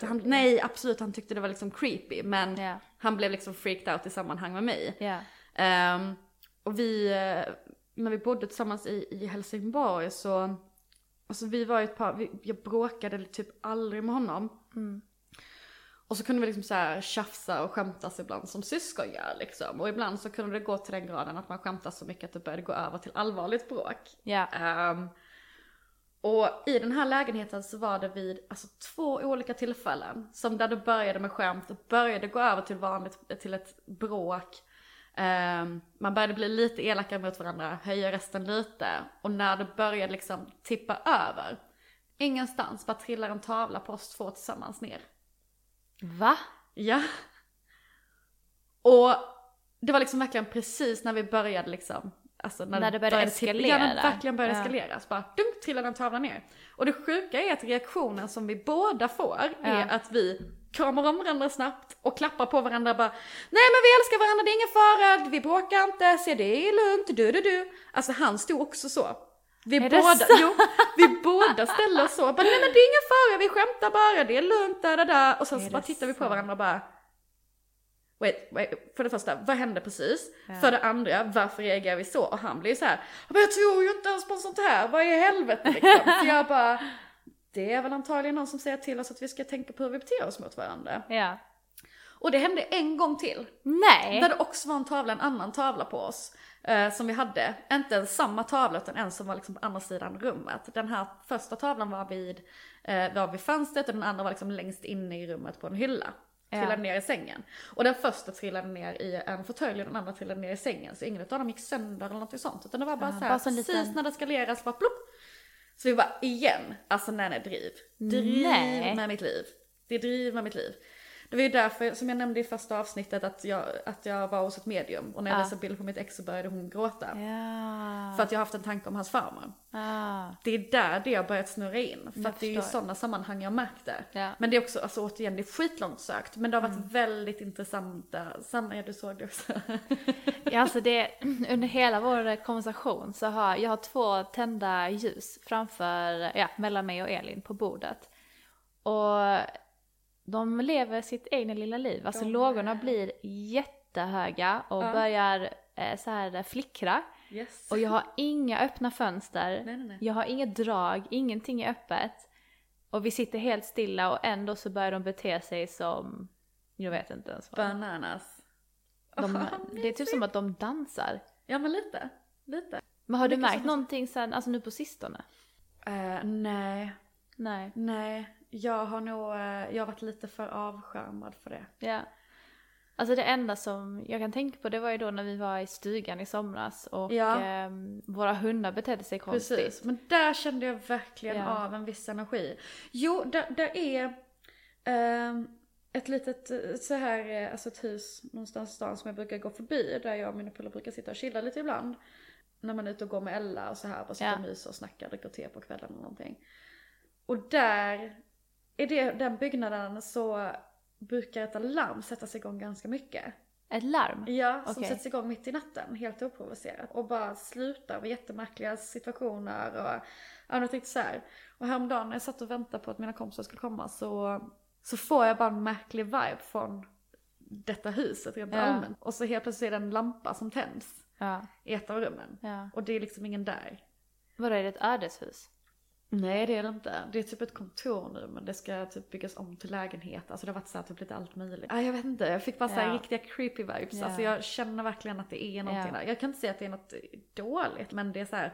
han, nej absolut han tyckte det var liksom creepy men Ja. Han blev liksom freaked out i sammanhang med mig. Ja. Ehm, och vi, eh, när vi bodde tillsammans i, i Helsingborg så, alltså vi var ju ett par, vi, jag bråkade typ aldrig med honom. Och så kunde vi liksom så här tjafsa och skämtas ibland som syskon gör liksom. Och ibland så kunde det gå till den graden att man skämtas så mycket att det började gå över till allvarligt bråk. Ja. Ehm, och i den här lägenheten så var det vid alltså, två olika tillfällen som där det började med skämt och började gå över till vanligt, till ett bråk. Ehm, man började bli lite elakare mot varandra, höja rösten lite. Och när det började liksom tippa över, ingenstans bara trillar en tavla på oss två tillsammans ner. Va? Ja. Och det var liksom verkligen precis när vi började liksom, alltså När det började eskalera. Ja, när det verkligen började Ja. eskalera. Så bara dunk trillade en tavla ner. Och det sjuka är att reaktionen som vi båda får är Ja. att vi kramar om varandra snabbt och klappar på varandra bara Nej men vi älskar varandra, det är ingen fara, vi bråkar inte, se det är lugnt, du du du. Alltså han stod också så. Vi Är båda, jo, vi båda ställde oss så, bara, nej men det är ingen fara, vi skämtar bara, det är lugnt, där, där, där. Och sen Är så bara tittar vi på varandra och bara Wait, wait, för det första, vad hände precis? Ja. För det andra, varför reagerar vi så? Och han blir så här, men jag tror ju inte ens på sånt här, vad i helvete liksom? *laughs* Så jag bara, det är väl antagligen någon som säger till oss att vi ska tänka på hur vi beter oss mot varandra. Ja. Och det hände en gång till. Nej. Där det också var en tavla, en annan tavla på oss. Eh, som vi hade. Inte ens samma tavla utan en som var liksom på andra sidan rummet. Den här första tavlan var vid, eh, var vid fönstret och den andra var liksom längst inne i rummet på en hylla. Trillade ner i sängen. Och den första trillade ner i en fåtölj och den andra trillade ner i sängen. Så ingen av dem gick sönder eller något sånt. Utan det var bara Ja, så här, bara så precis liten- när det skaleras bara plopp. Så vi bara igen, alltså nej nej driv. Driv Nej. med mitt liv. Det är driv med mitt liv. Det var ju därför, som jag nämnde i första avsnittet, att jag, att jag var hos ett medium. Och när jag Ja. visade bilder på mitt ex så började hon gråta. Ja. För att jag har haft en tanke om hans farmor. Ah. Det är där det har börjat snurra in. För Jag att det är ju sådana sammanhang jag märkt det. Ja. Men det är också, alltså återigen, det är skitlångt sökt. Men det har varit Mm. väldigt intressanta, Sanna ja, du såg det också. *laughs* Ja, alltså det, *clears throat* under hela vår konversation så har jag har två tända ljus framför, ja, mellan mig och Elin på bordet. Och de lever sitt egna lilla liv. Alltså De- lågorna blir jättehöga och Ja. börjar eh, så här flickra. Yes. Och jag har inga öppna fönster. Nej, nej, nej. Jag har inget drag, ingenting är öppet. Och vi sitter helt stilla och ändå så börjar de bete sig som, jag vet inte ens vad. Bananas. De, Åh, det är typ som att de dansar. Ja men lite, lite. Men har du märkt som- någonting sen, alltså nu på sistone? Eh, nej, Nej. nej. Jag har nog, eh, jag har varit lite för avskärmad för det. Ja. Alltså det enda som jag kan tänka på det var ju då när vi var i stugan i somras och Ja. ehm, våra hundar betedde sig konstigt. Precis, men där kände jag verkligen Ja. av en viss energi. Jo, där, där är ehm, ett litet eh, så här, eh, alltså ett hus någonstans i stan som jag brukar gå förbi. Där jag och mina polare brukar sitta och chilla lite ibland. När man är ute och går med Ella och så här, bara sitter Ja. och myser och snackar, dricker te på kvällen eller någonting. Och där, i det, den byggnaden så brukar ett alarm sättas igång ganska mycket. Ett larm? Ja, som Okej. sätts igång mitt i natten, helt oprovocerat. Och bara slutar vid jättemärkliga situationer och ja, något riktigt så här. Och häromdagen när jag satt och väntade på att mina kompisar skulle komma så, så får jag bara en märklig vibe från detta huset rent Ja. allmänt. Och så helt plötsligt är det en lampa som tänds Ja. i ett av rummen. ja. Och det är liksom ingen där. Vadå, är det ett ödeshus? Nej det är det inte. Det är typ ett kontor nu men det ska typ byggas om till lägenhet. Alltså det har varit så här typ lite allt möjligt. Ah, jag vet inte, jag fick bara så här Ja. riktiga creepy vibes. Ja. Alltså jag känner verkligen att det är någonting Ja. där. Jag kan inte säga att det är något dåligt men det är så här.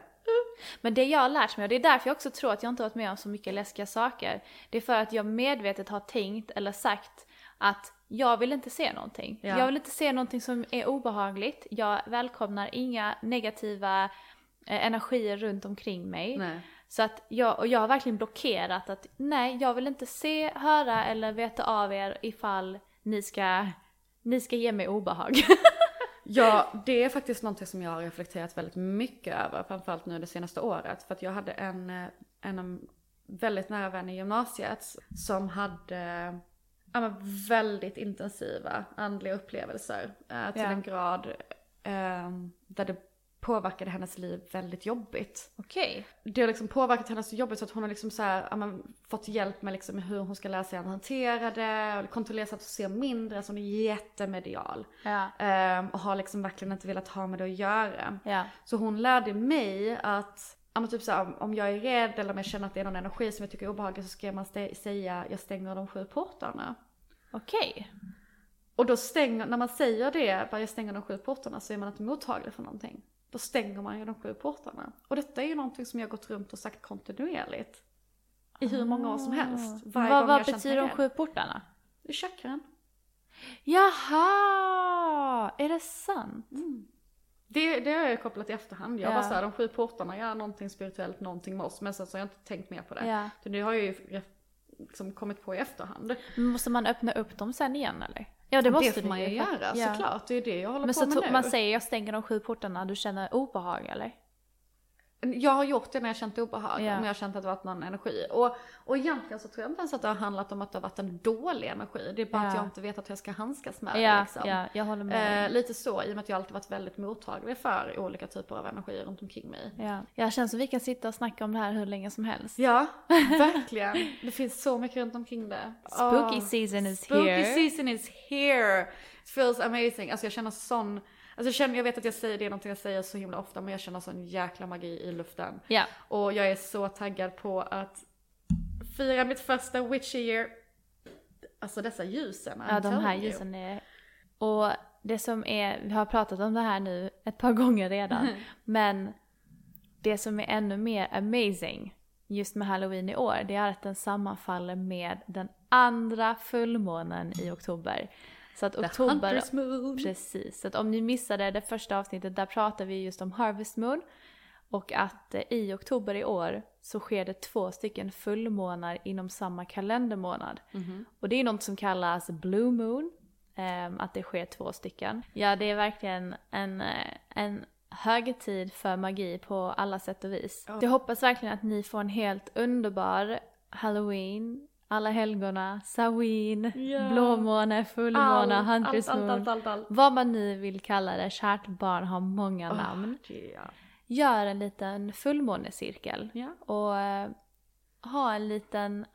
Men det jag har lärt mig, och det är därför jag också tror att jag inte har varit med om så mycket läskiga saker, det är för att jag medvetet har tänkt eller sagt att jag vill inte se någonting. Ja. Jag vill inte se någonting som är obehagligt. Jag välkomnar inga negativa eh, energier runt omkring mig. Nej. Så att jag, och jag har verkligen blockerat att nej, jag vill inte se, höra eller veta av er ifall ni ska, ni ska ge mig obehag. *laughs* Ja, det är faktiskt någonting som jag har reflekterat väldigt mycket över, framförallt nu det senaste året. För att jag hade en, eh, en väldigt nära vän i gymnasiet som hade ja, men väldigt intensiva andliga upplevelser. Eh, till Ja. en grad eh, där det påverkade hennes liv väldigt jobbigt. Okej. Det har liksom påverkat henne så jobbigt så att hon har liksom så här, ja, men, fått hjälp med liksom hur hon ska lära sig att hantera det och kontrollera så att hon ser mindre, så hon är jättemedial. Ja. Ehm, och har liksom verkligen inte velat ha med det att göra. Ja. Så hon lärde mig att, ja men typ så här, om jag är rädd eller om jag känner att det är någon energi som jag tycker är obehaglig så ska man stä- säga jag stänger de sju portarna. Okej. Och då stänger, när man säger det, bara jag stänger de sju portarna så är man inte mottaglig för någonting. Då stänger man ju de sju portarna. Och detta är ju någonting som jag gått runt och sagt kontinuerligt. I hur många år som helst. Varje vad gång vad jag känt betyder de sju portarna? I chakran. Jaha! Är det sant? Det, det har jag kopplat i efterhand. Jag Ja. bara såhär, de sju portarna, ja någonting spirituellt, någonting med oss. Men sen så har jag inte tänkt mer på det. Ja. Så det har jag ju liksom kommit på i efterhand. Men Måste man öppna upp dem sen igen eller? Ja det måste får man ju göra ja. såklart. Det är det jag håller Men på så med nu. man säger jag stänger de sju portarna, du känner obehag eller? Jag har gjort det när jag känt obehag, Ja. om jag har känt att det varit någon energi. Och, och egentligen så tror jag inte ens att det har handlat om att det har varit en dålig energi. Det är bara att Ja. jag inte vet att jag ska handskas med det Ja, liksom. ja, jag håller med Eh, lite så, i och med att jag alltid varit väldigt mottaglig för olika typer av energier runt omkring mig. Ja. Jag känner som vi kan sitta och snacka om det här hur länge som helst. Ja, *laughs* verkligen. Det finns så mycket runt omkring det. Spooky Åh. season is Spooky here. season is here. It feels amazing. Alltså jag känner sån, alltså jag, känner, jag vet att jag säger det någonting jag säger så himla ofta men jag känner sån jäkla magi i luften. Ja. Och jag är så taggad på att fira mitt första witchy year. Alltså dessa ljusen. I'm Ja, de här ljusen är... Och det som är, vi har pratat om det här nu ett par *laughs* gånger redan, *laughs* men det som är ännu mer amazing just med halloween i år, det är att den sammanfaller med den andra fullmånen i oktober. Så att oktober... Precis, så att om ni missade det första avsnittet, där pratar vi just om Harvest Moon. Och att eh, i oktober i år så sker det två stycken fullmånar inom samma kalendermånad. Och det är något som kallas Blue Moon, ehm, att det sker två stycken. Ja, det är verkligen en, eh, en högtid för magi på alla sätt och vis. Jag hoppas verkligen att ni får en helt underbar Halloween, alla helgona, Samhain, Ja. blåmåne, fullmåne, Allt, Hunters allt, Moon. allt, allt, allt. Vad man nu vill kalla det, kärt barn har många namn. Ja. Gör en liten fullmånecirkel. Ja. Och eh, ha en liten,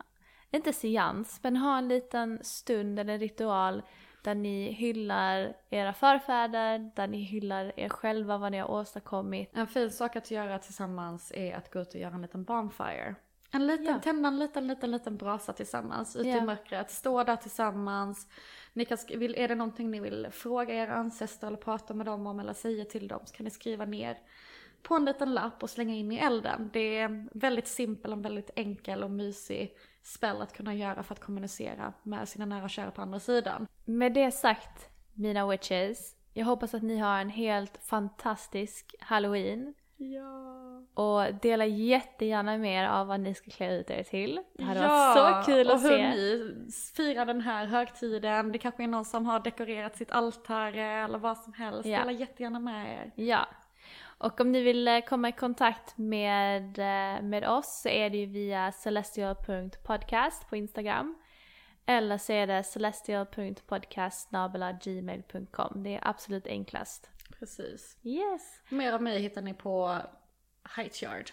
inte seans, men ha en liten stund eller ritual där ni hyllar era förfäder, där ni hyllar er själva, vad ni har åstadkommit. En fin sak att göra tillsammans är att gå ut och göra en liten bonfire. En liten, Ja. tända en liten, liten, liten brasa tillsammans ute Ja. i mörkret. Stå där tillsammans. Ni kan, vill, är det någonting ni vill fråga era ancestrar eller prata med dem om eller säga till dem så kan ni skriva ner på en liten lapp och slänga in i elden. Det är väldigt simpel och väldigt enkel och mysig spel att kunna göra för att kommunicera med sina nära och kära på andra sidan. Med det sagt, mina witches, jag hoppas att ni har en helt fantastisk halloween. Ja. Och dela jättegärna med er av vad ni ska klä ut er till. Det hade varit så kul och att hur se. ni firar den här högtiden. Det kanske är någon som har dekorerat sitt altare eller vad som helst. Ja. Dela jättegärna med er. Ja. Och om ni vill eh, komma i kontakt med, eh, med oss så är det ju via celestial.podcast på Instagram. Eller så är det celestial.podcast.gmail.com. Det är absolut enklast. Precis. Yes! Mer av mig hittar ni på Heightyard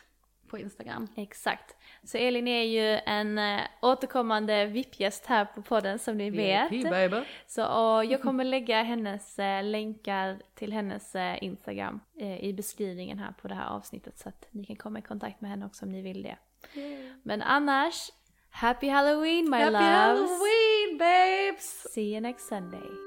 på Instagram. Exakt. Så Elin är ju en eh, återkommande VIP-gäst här på podden som ni vet. baby. Så och jag kommer lägga hennes eh, länkar till hennes eh, Instagram i beskrivningen här på det här avsnittet så att ni kan komma i kontakt med henne också om ni vill det. Men annars, Happy Halloween my Happy loves! Halloween babes! See you next Sunday.